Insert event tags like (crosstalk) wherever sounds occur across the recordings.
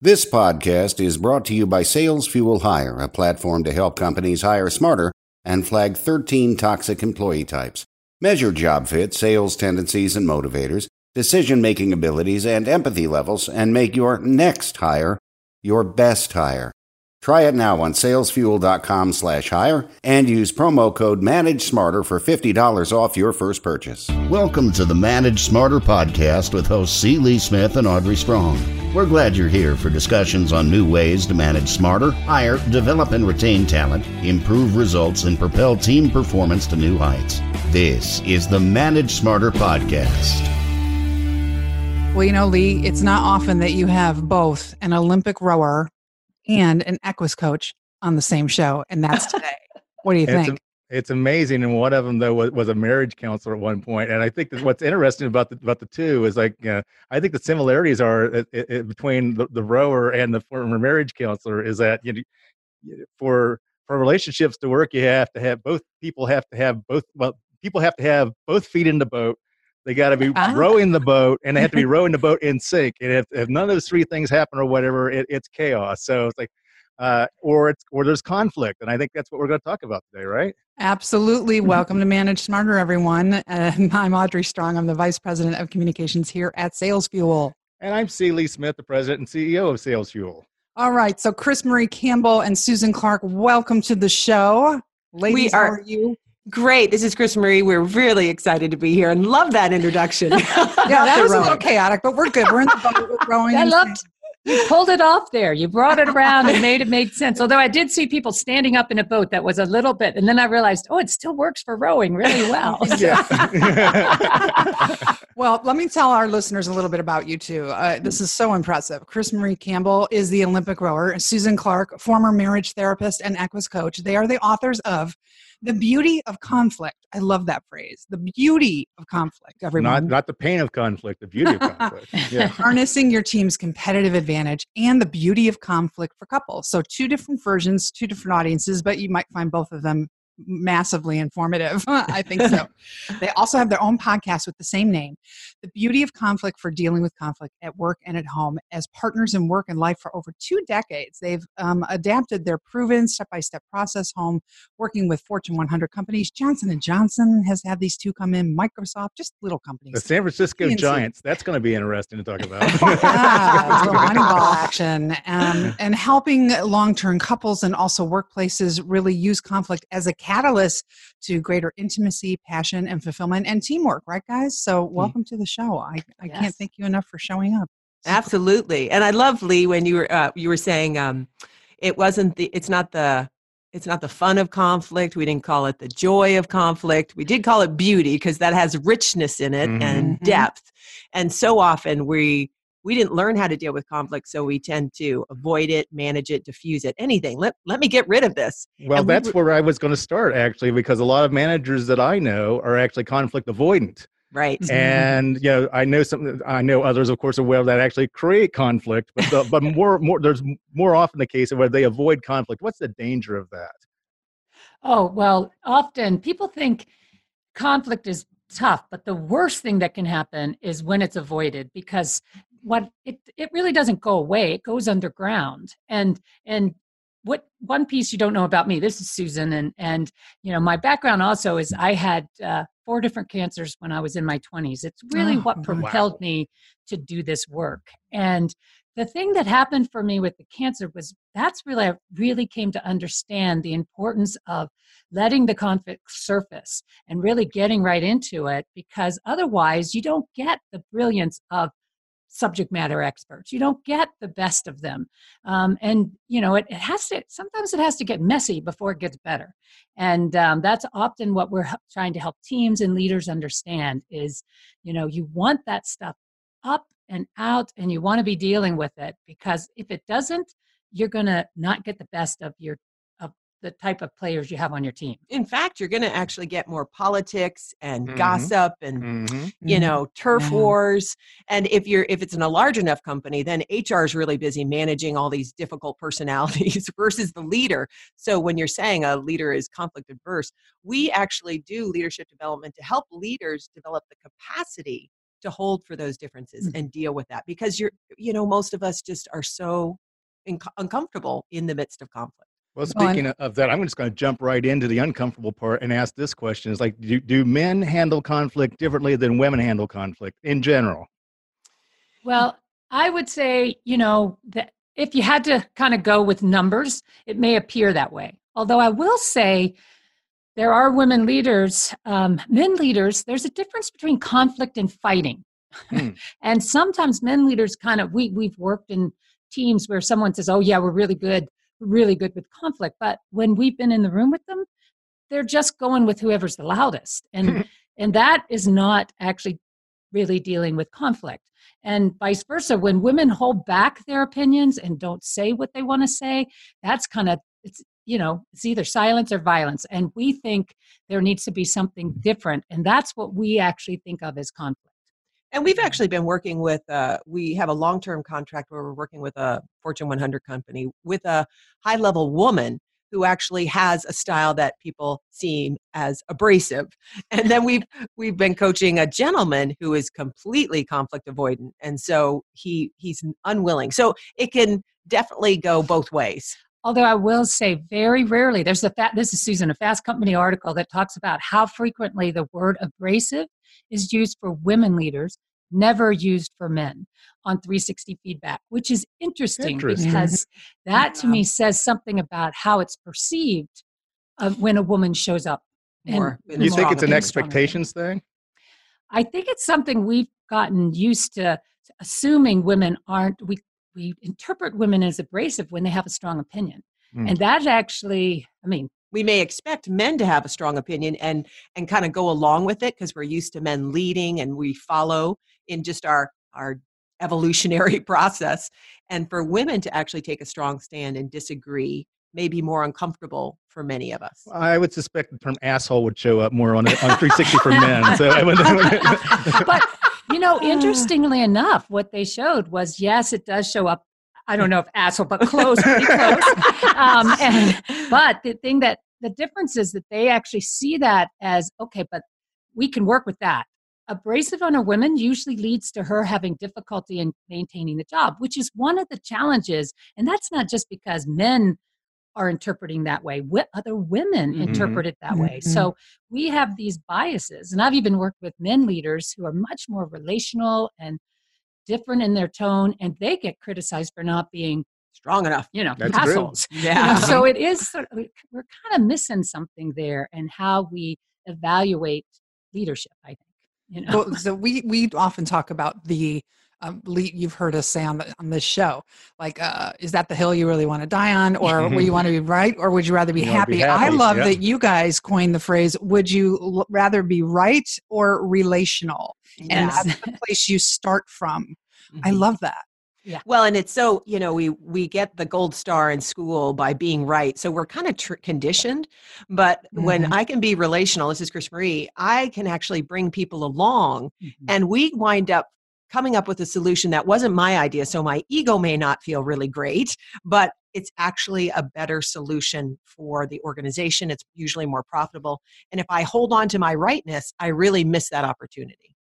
This podcast is brought to you by Sales Fuel Hire, a platform to help companies hire smarter and flag 13 toxic employee types. Measure job fit, sales tendencies and motivators, decision making abilities, and empathy levels, and make your next hire your best hire. Try it now on salesfuel.com slash hire and use promo code Manage Smarter for $50 off your first purchase. Welcome to the Manage Smarter podcast with hosts C. Lee Smith and Audrey Strong. We're glad you're here for discussions on new ways to manage smarter, hire, develop and retain talent, improve results, and propel team performance to new heights. This is the Manage Smarter podcast. Well, you know, Lee, it's not often that you have both an Olympic rower and an Equus coach on the same show, and that's (laughs) today. what do you It's, think? it's amazing, and one of them though was, was a marriage counselor at one point. And I think that what's interesting about the about the two is like uh, I think the similarities are uh, between the, the rower and the former marriage counselor is that you know for for relationships to work, you have to have both people have to have both well people have to have both feet in the boat. They got to be Ah. rowing the boat, and they have to be (laughs) rowing the boat in sync. And if, if none of those three things happen or whatever, it, it's chaos. So it's like, uh, or it's or there's conflict, and I think that's what we're going to talk about today, right? Absolutely. (laughs) Welcome to Manage Smarter, everyone. (laughs) Uh, I'm Audrey Strong. I'm the Vice President of Communications here at Sales Fuel. And I'm C. Lee Smith, the president and CEO of Sales Fuel. All right. So, Chris Marie Campbell and Susan Clark, welcome to the show. Ladies, how are- are you? Great. This is Chris Marie. We're really excited to be here and love that introduction. (laughs) Yeah, that was a little chaotic, but we're good. We're in the boat. We're rowing. (laughs) I loved you pulled it off there. You brought it around and made it make sense. Although I did see people standing up in a boat that was a little bit, and then I realized, oh, it still works for rowing really well. (laughs) Yeah. Well, let me tell our listeners a little bit about you two. Uh, this is so impressive. Chris Marie Campbell is the Olympic rower. Susan Clark, former marriage therapist and Equus coach. They are the authors of The Beauty of Conflict. I love that phrase. The beauty of conflict, not everyone. not the pain of conflict, the beauty of (laughs) conflict. Yeah. (laughs) Harnessing your team's competitive advantage and the beauty of conflict for couples. So, two different versions, two different audiences, but you might find both of them massively informative. (laughs) I think so. (laughs) they also have their own podcast with the same name The Beauty of Conflict for Dealing with Conflict at Work and at Home. As partners in work and life for over two decades, they've um, adapted their proven step-by-step process home, working with Fortune 100 companies. Johnson & Johnson has had these two come in, Microsoft, just little companies. The companies. San Francisco PNC. Giants. That's going to be interesting to talk about. (laughs) yeah, little Moneyball action, um, and helping long-term couples and also workplaces really use conflict as a catalyst to greater intimacy, passion, and fulfillment, and teamwork. Right, guys? So, welcome to the show. I, I can't thank you enough for showing up. Absolutely. And I love Lee when you were uh, you were saying um, it wasn't the it's not the it's not the fun of conflict. We didn't call it the joy of conflict. We did call it beauty because that has richness in it and Mhm. depth. And so often we we didn't learn how to deal with conflict, so we tend to avoid it, manage it, diffuse it, anything. Let let me get rid of this. well, And we that's were- where I was going to start actually, because a lot of managers that I know are actually conflict avoidant. Right. Mhm. And you know, I know some. I know others, of course, are well that actually create conflict, but the, but more more there's more often the case of where they avoid conflict. What's the danger of that? Oh, well, often people think conflict is tough, but the worst thing that can happen is when it's avoided because what it it really doesn't go away. It goes underground. And and what one piece you don't know about me, this is Susan and and you know, my background also is I had uh, four different cancers when I was in my 20s. It's really Oh, what wow. propelled me to do this work. And the thing that happened for me with the cancer was that's really I really came to understand the importance of letting the conflict surface and really getting right into it because otherwise you don't get the brilliance of subject matter experts. You don't get the best of them um, and you know it, it has to sometimes it has to get messy before it gets better and um, that's often what we're trying to help teams and leaders understand is you know you want that stuff up and out and you want to be dealing with it because if it doesn't you're going to not get the best of your the type of players you have on your team In fact, you're going to actually get more politics and Mhm. gossip and Mhm. you know turf Yeah. wars and if you're if it's in a large enough company then hr is really busy managing all these difficult personalities (laughs) versus the leader so when you're saying a leader is conflict adverse we actually do leadership development to help leaders develop the capacity to hold for those differences Mhm. and deal with that because you're you know most of us just are so inc- uncomfortable in the midst of conflict Well, Well, speaking of that, I'm just going to jump right into the uncomfortable part and ask this question: Is like, do, do men handle conflict differently than women handle conflict in general? Well, I would say, you know, that if you had to kind of go with numbers, it may appear that way. Although I will say there are women leaders, um, men leaders, there's a difference between conflict and fighting. Hmm. (laughs) and sometimes men leaders kind of, we, we've worked in teams where someone says, oh, yeah, we're really good, really good with conflict. But when we've been in the room with them, they're just going with whoever's the loudest. And, (laughs) and that is not actually really dealing with conflict and vice versa when women hold back their opinions and don't say what they want to say that's kind of it's you know it's either silence or violence and we think there needs to be something different and that's what we actually think of as conflict And we've actually been working with, uh, we have a long term contract where we're working with a Fortune 100 company with a high level woman who actually has a style that people seem as abrasive. (laughs) And then we've we've been coaching a gentleman who is completely conflict avoidant. And so he he's unwilling. So it can definitely go both ways. Although I will say, very rarely, there's a fa- this is Susan, a Fast Company article that talks about how frequently the word abrasive is used for women leaders, never used for men on 360 feedback, which is interesting, Interesting. because (laughs) that to me says something about how it's perceived when a woman shows up. More you think it's an expectations thing? I think it's something we've gotten used to assuming women aren't we we interpret women as abrasive when they have a strong opinion. Hmm. And that actually, I mean, we may expect men to have a strong opinion and and kind of go along with it because we're used to men leading and we follow in just our our evolutionary (laughs) process and for women to actually take a strong stand and disagree may be more uncomfortable for many of us I would suspect the term asshole would show up more on, a, on 360 for men. So I would, (laughs) (laughs) but you know, (sighs) interestingly enough, what they showed was yes, it does show up. I don't know if asshole, but close, pretty close. (laughs) Um, and, but the thing that the difference is that they actually see that as okay, but we can work with that. Abrasive on a woman usually leads to her having difficulty in maintaining the job, which is one of the challenges. And that's not just because men are interpreting that way. Wi- Other women Mhm. interpret it that way. Mhm. So we have these biases. And I've even worked with men leaders who are much more relational and different in their tone, and they get criticized for not being, strong enough you know, That's true. assholes. (laughs) You know, yeah so it is sort of, we're kind of missing something there and how we evaluate leadership, I think. You know? Well, so we we often talk about the um, lead, you've heard us say on the, on this show, like, uh, is that the hill you really want to die on, or will you (laughs) want to be right, or would you rather be You wanna happy? I love yeah. that you guys coined the phrase, "Would you l- rather be right or relational?" And that's the (laughs) place you start from. I Mhm. love that. yeah. Well, and it's so you know we we get the gold star in school by being right, so we're kind of tr- conditioned. But when Mhm. I can be relational, this is Chris Marie, I can actually bring people along, Mhm. and we wind up coming up with a solution that wasn't my idea. So my ego may not feel really great, but it's actually a better solution for the organization. It's usually more profitable, and if I hold on to my rightness, I really miss that opportunity.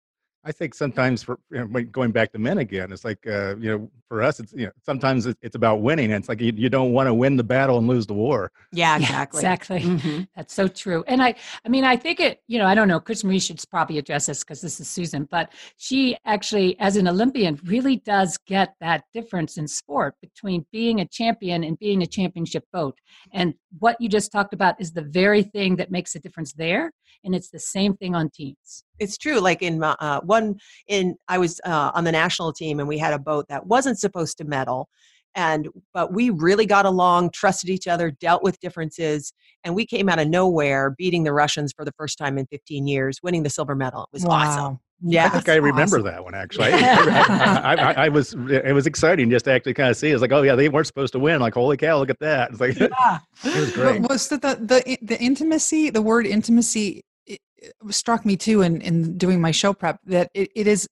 I think sometimes for you know, going back to men again, it's like uh, you know, for us, it's you know, sometimes it- it's about winning. And it's like you, you don't want to win the battle and lose the war. Yeah, Yeah, exactly. exactly. Mhm. (laughs) That's so true. And I, I mean, I think it, you know, I don't know, Chris Marie should probably address this because this is Susan, but she actually, as an Olympian, really does get that difference in sport between being a champion and being a championship boat. And what you just talked about is the very thing that makes a difference there. And it's the same thing on teams. It's true like in uh, one in i was uh, on the national team and we had a boat that wasn't supposed to medal and but we really got along trusted each other dealt with differences and we came out of nowhere beating the russians for the first time in 15 years winning the silver medal it was awesome yeah, I yeah think I remember awesome. that one actually. (laughs) I, (laughs) I, I, I was it was exciting just to actually kind of see. It's like, oh yeah, they weren't supposed to win. Like, holy cow, look at that! It's like (laughs) it was great. But was the, the the the intimacy? The word intimacy it, it struck me too in in doing my show prep that it, it is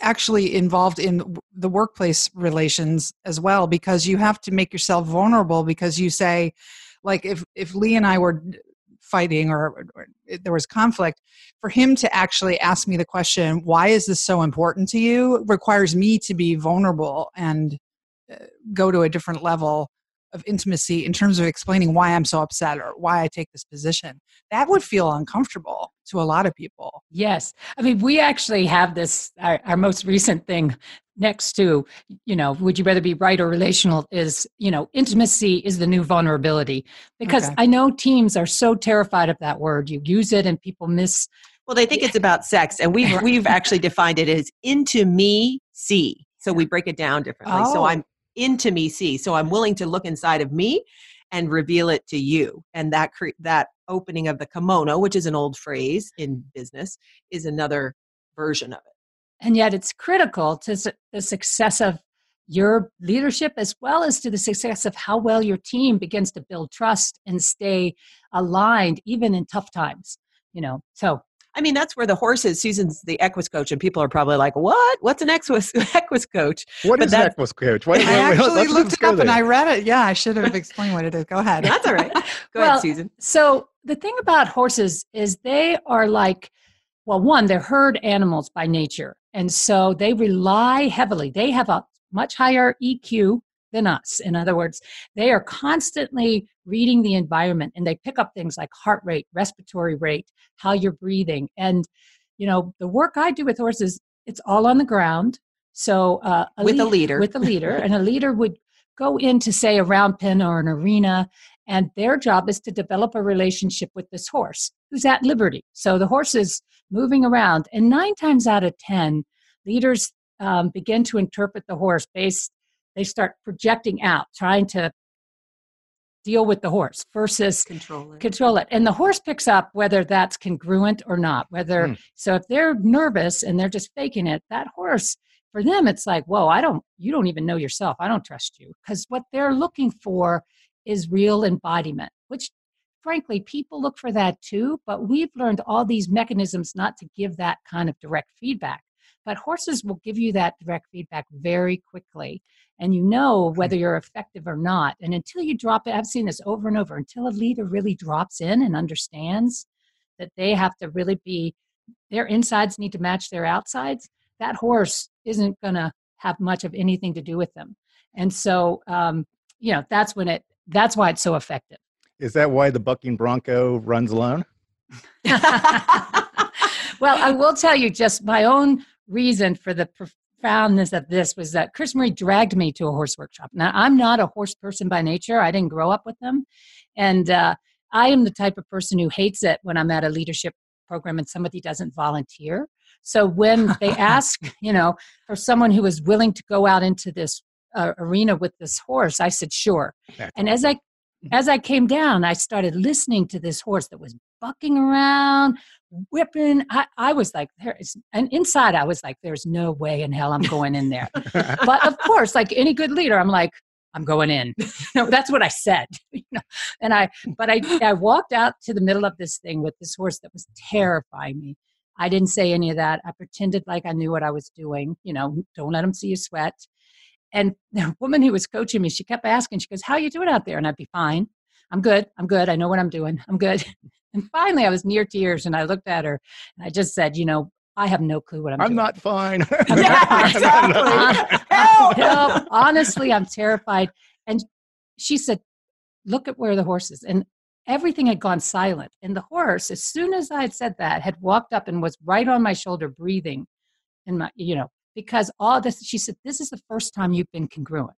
actually involved in the workplace relations as well because you have to make yourself vulnerable because you say like if if lee and i were fighting or, or, there was conflict for him to actually ask me the question why is this so important to you? requires me to be vulnerable and uh, go to a different level of intimacy in terms of explaining why i'm so upset or why i take this position that would feel uncomfortable to a lot of people. Yes. I mean we actually have this our, our most recent thing next to you know would you rather be right or relational is you know intimacy is the new vulnerability. Because okay. i know teams are so terrified of that word. You use it and people miss well they think it's about sex and we've (laughs) we've actually defined it as into me see. So we break it down differently. Oh. so i'm into me see. So i'm willing to look inside of me and reveal it to you. And that cre- that opening of the kimono which is an old phrase in business is another version of it. And yet it's critical to the success of your leadership as well as to the success of how well your team begins to build trust and stay aligned even in tough times you know? So I mean, that's where the horse is. Susan's the Equus coach, and people are probably like, "What? What's an Equus (laughs) Equus coach?" What but is Equus coach? What, (laughs) I actually looked it up there. and I read it. Yeah, I should have explained what it is. Go ahead. That's all right. (laughs) Go well, ahead, Susan. So the thing about horses is they are like, well, one, they're herd animals by nature, and so they rely heavily. They have a much higher EQ than us. In other words, they are constantly reading the environment and they pick up things like heart rate, respiratory rate, how you're breathing. And, you know, the work I do with horses, it's all on the ground. So, uh, a with lead, a leader. With a leader. (laughs) and a leader would go into, say, a round pen or an arena, and their job is to develop a relationship with this horse who's at liberty. So the horse is moving around. And nine times out of 10, leaders um, begin to interpret the horse based they start projecting out, trying to deal with the horse versus control it. Control it. And the horse picks up whether that's congruent or not. Whether mm. so if they're nervous and they're just faking it, that horse for them it's like, whoa, I don't you don't even know yourself. I don't trust you. Because what they're looking for is real embodiment, which frankly people look for that too, but we've learned all these mechanisms not to give that kind of direct feedback. But horses will give you that direct feedback very quickly and you know whether you're effective or not. And until you drop it, I've seen this over and over, until a leader really drops in and understands that they have to really be, their insides need to match their outsides, that horse isn't going to have much of anything to do with them. And so, um, you know, that's when it, that's why it's so effective. Is that why the bucking bronco runs alone? (laughs) well, I will tell you just my own reason for the profoundness of this was that Chris Marie dragged me to a horse workshop. Now, I'm not a horse person by nature. I didn't grow up with them. And uh, I am the type of person who hates it when I'm at a leadership program and somebody doesn't volunteer. So when (laughs) they ask, you know, for someone who is willing to go out into this uh, arena with this horse, I said, sure. And as I as I came down, I started listening to this horse that was bucking around, whipping. I, I was like, there is, and inside I was like, there's no way in hell I'm going in there. but of course, like any good leader, I'm like, I'm going in. (laughs) that's what I said. (laughs) And I, but I, I walked out to the middle of this thing with this horse that was terrifying me. I didn't say any of that. I pretended like I knew what I was doing. You know, don't let him see you sweat. And the woman who was coaching me, she kept asking, she goes, How you doing out there? And I'd be fine. I'm good. I'm good. I know what I'm doing. I'm good. (laughs) And finally, I was near tears and I looked at her and I just said, You know, I have no clue what I'm, doing. I'm doing. not fine. (laughs) (laughs) yeah, exactly. help, help. Honestly, I'm terrified. And she said, Look at where the horse is. And everything had gone silent. And the horse, as soon as I had said that, had walked up and was right on my shoulder, breathing. And my, you know, because all this, she said, this is the first time you've been congruent.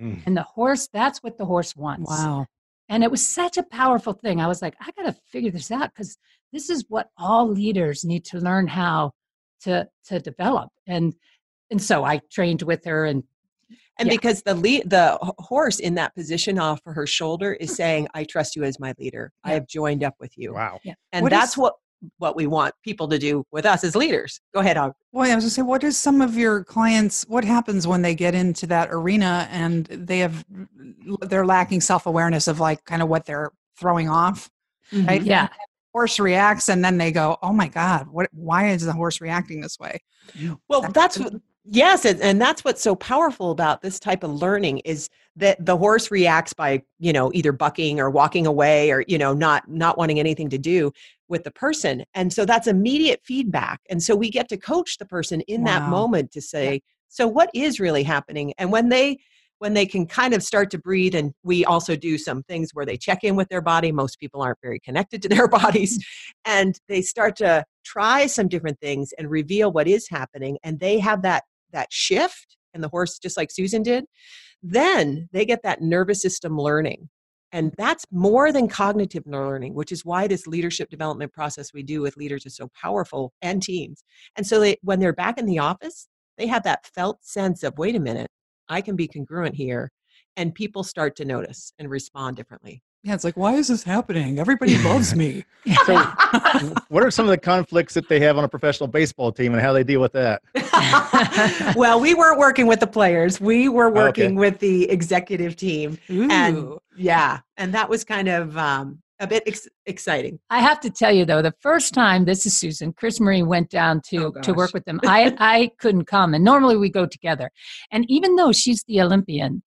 Mm. And the horse, that's what the horse wants. Wow. And it was such a powerful thing. I was like, I got to figure this out because this is what all leaders need to learn how to to develop. And and so I trained with her and and yeah. because the lead, the horse in that position off her shoulder is mm-hmm. saying, "I trust you as my leader. Yeah. I have joined up with you." Wow! Yeah. And what that's is, what what we want people to do with us as leaders. Go ahead, Og. Well, I was going to say, what is some of your clients? What happens when they get into that arena and they have they're lacking self awareness of like kind of what they're throwing off, mm-hmm. right? Yeah. horse reacts and then they go, "Oh my God, what? Why is the horse reacting this way?" Well, that's Yes, and, and that's what's so powerful about this type of learning is that the horse reacts by, you know, either bucking or walking away or, you know, not not wanting anything to do with the person. And so that's immediate feedback. And so we get to coach the person in that moment to say, so what is really happening? And when they when they can kind of start to breathe and we also do some things where they check in with their body most people aren't very connected to their (laughs) bodies and they start to try some different things and reveal what is happening and they have that that shift and the horse just like susan did then they get that nervous system learning. And that's more than cognitive learning which is why this leadership development process we do with leaders is so powerful and teams. And so they, when they're back in the office they have that felt sense of wait a minute i can be congruent here and people start to notice and respond differently Yeah, it's like, why is this happening? Everybody loves me. (laughs) So, what are some of the conflicts that they have on a professional baseball team and how they deal with that? (laughs) well, we weren't working with the players. We were Okay. working with the executive team. And yeah, and that was kind of um, a bit ex- exciting. I have to tell you though, the first time this is Susan, Chris Marie went down to Oh, to work with them. I I couldn't come, and normally we go together. And even though she's the Olympian,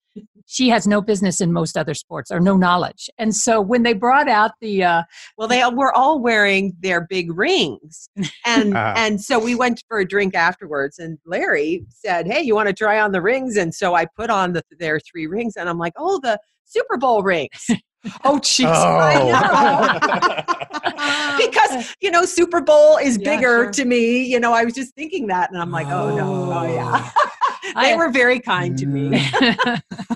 she has no business in most other sports or no knowledge. And so when they brought out the uh, Well, they were all wearing their big rings, and (laughs) Ah. and so we went for a drink afterwards. And Larry said, "Hey, you want to try on the rings?" And so I put on the, their three rings, and I'm like, "Oh, the Super Bowl rings." (laughs) Oh, jeez. Oh. (laughs) because you know Super Bowl is Yeah, bigger sure. to me. You know, I was just thinking that, and I'm like, oh no, oh yeah. (laughs) they I- were very kind to me. (laughs)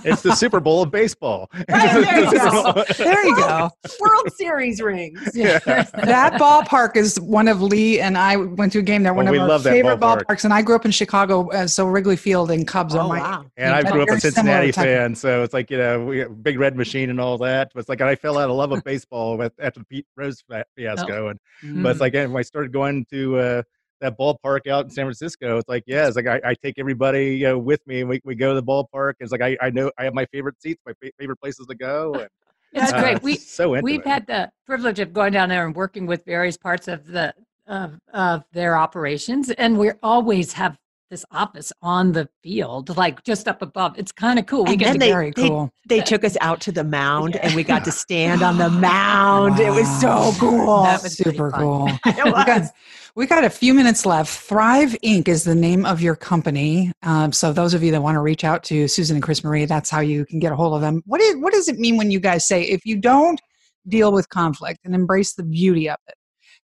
it's the Super Bowl of baseball. Right, there you (laughs) go. There you go. World Series rings. that ballpark is one of Lee and I went to a game there. One Oh, we of our love favorite ballpark. ballparks, and I grew up in Chicago, uh, so Wrigley Field and Cubs Oh are my. wow. And I grew up a Cincinnati fan, so it's like you know, we big red machine and all that. But it's like I fell out of love of baseball with, after the Pete Rose fa- fiasco, and but it's like eh, when I started going to uh, that ballpark out in San Francisco, it's like yeah, it's like I, I take everybody you know, with me, and we, we go to the ballpark. It's like I, I know I have my favorite seats, my fa- favorite places to go. And, it's uh, great. We so we've had the privilege of going down there and working with various parts of the of, of their operations and we always have this office on the field like just up above it's kind of cool we And get to they- Very they- cool. They took us out to the mound, Yeah. and we got to (laughs) stand on the mound. It was so cool. That was Super cool. (laughs) It we got, was. we got a few minutes left. Thrive Inc. is the name of your company. Um, so those of you that want to reach out to Susan and Chris Marie, that's how you can get a hold of them. What is what does it mean when you guys say if you don't deal with conflict and embrace the beauty of it,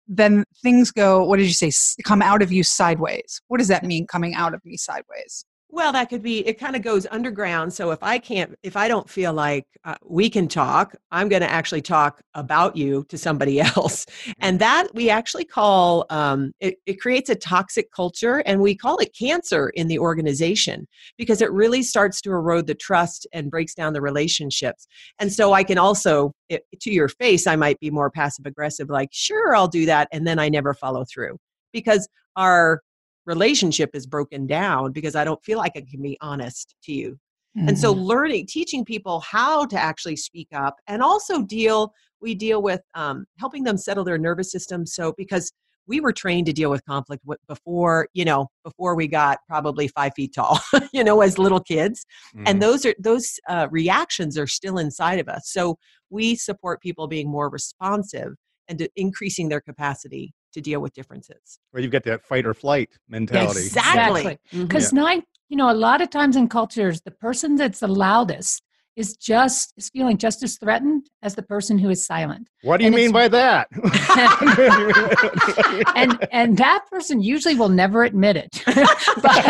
then things go? What did you say? Come out of you sideways. What does that mean? Coming out of me sideways. Well, that could be, it kind of goes underground. So if I can't, if I don't feel like uh, we can talk, I'm going to actually talk about you to somebody (laughs) else. And that we actually call, um, it, it creates a toxic culture and we call it cancer in the organization because it really starts to erode the trust and breaks down the relationships. And so I can also, it, to your face, I might be more passive aggressive, like, sure, I'll do that. And then I never follow through because our relationship is broken down because I don't feel like I can be honest to you. And so Mhm. learning, teaching people how to actually speak up and also deal, we deal with um, helping them settle their nervous system. So because we were trained to deal with conflict before, you know, before we got probably five feet tall, (laughs) you know, as little kids Mm. and those are those uh, reactions are still inside of us so we support people being more responsive and to increasing their capacity to deal with differences where you've got that fight or flight mentality. exactly Exactly. Mhm. because nine you know a lot of times in cultures the person that's the loudest is just is feeling just as threatened as the person who is silent What do you And mean by that? (laughs) and and that person usually will never admit it (laughs) but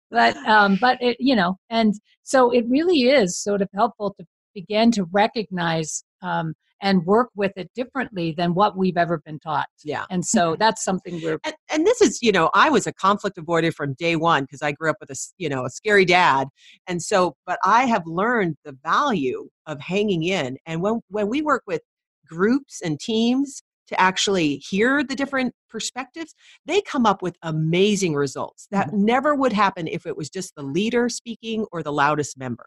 (laughs) but um but it you know and so it really is sort of helpful to begin to recognize um and work with it differently than what we've ever been taught. Yeah. And so (laughs) that's something we're and, and this is you know i was a conflict avoider from day one because i grew up with a, you know a scary dad. And so but i have learned the value of hanging in. And when when we work with groups and teams to actually hear the different perspectives they come up with amazing results that never would happen if it was just the leader speaking or the loudest member.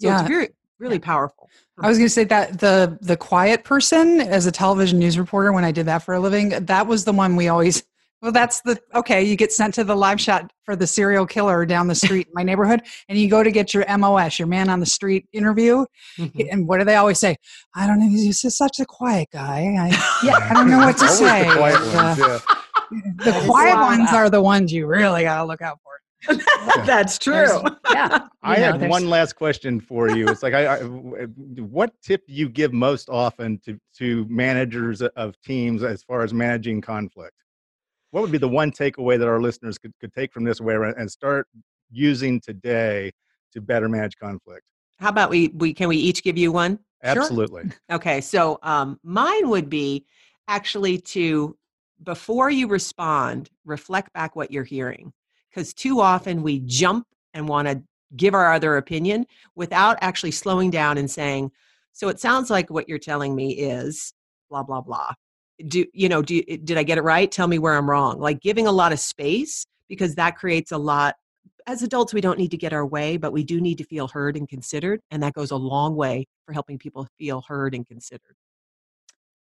So Yeah. it's very really powerful I was going to say that the the quiet person as a television news reporter when I did that for a living, that was the one we always Well, that's the okay. You get sent to the live shot for the serial killer down the street in my neighborhood, and you go to get your MOS, your man on the street interview. Mhm. And what do they always say? I don't know. He's just such a quiet guy. I, yeah, I don't know what (laughs) to say. the quiet Uh, ones, yeah. the quiet ones are the ones you really got to look out for. (laughs) That's There's- true. yeah. (laughs) I you know, had one last question for you. It's like, I, I, what tip do you give most often to to managers of teams as far as managing conflict? What would be the one takeaway that our listeners could, could take from this way and start using today to better manage conflict? How about we we can we each give you one? Absolutely. (laughs) Okay, so um, mine would be actually to before you respond, reflect back what you're hearing, because too often we jump and want to give our other opinion without actually slowing down and saying, "So it sounds like what you're telling me is blah blah blah." Do you know? Do did I get it right? Tell me where I'm wrong. Like giving a lot of space because that creates a lot. As adults, we don't need to get our way, but we do need to feel heard and considered, and that goes a long way for helping people feel heard and considered.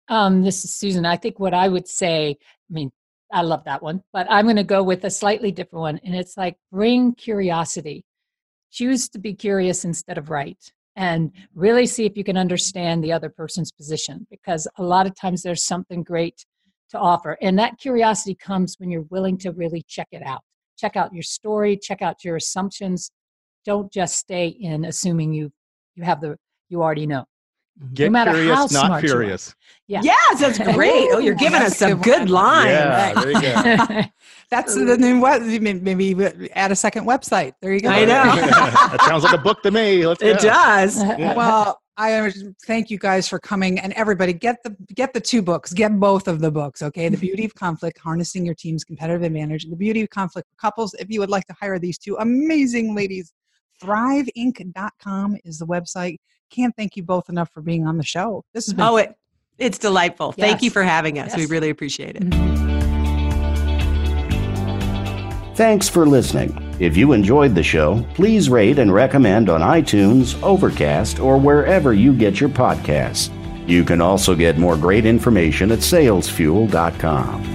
Um, this is Susan. I think what I would say, I mean, I love that one, but I'm going to go with a slightly different one. And it's like bring curiosity. Choose to be curious instead of right. And really see if you can understand the other person's position because a lot of times there's something great to offer. And that curiosity comes when you're willing to really check it out. Check out your story, check out your assumptions. Don't just stay in assuming you you have the you already know. Mm-hmm. Get matter how curious, not smart you are. furious. Yeah. Yes, that's (laughs) great. Oh, you're giving us some a good good one. lines. Yeah, there you go. (laughs) That's the new what? Maybe add a second website. There you go. I know. (laughs) that sounds like a book to me. Let's It go. does. well i thank you guys for coming and everybody get the get the two books get both of the books okay the beauty of conflict harnessing your team's competitive advantage and the beauty of conflict for couples if you would like to hire these two amazing ladies thriveinc.com is the website can't thank you both enough for being on the show this has been Oh, it, it's delightful. Thank you for having us. We really appreciate it. Mm-hmm. Thanks for listening. If you enjoyed the show, please rate and recommend on iTunes, Overcast, or wherever you get your podcasts. You can also get more great information at salesfuel.com.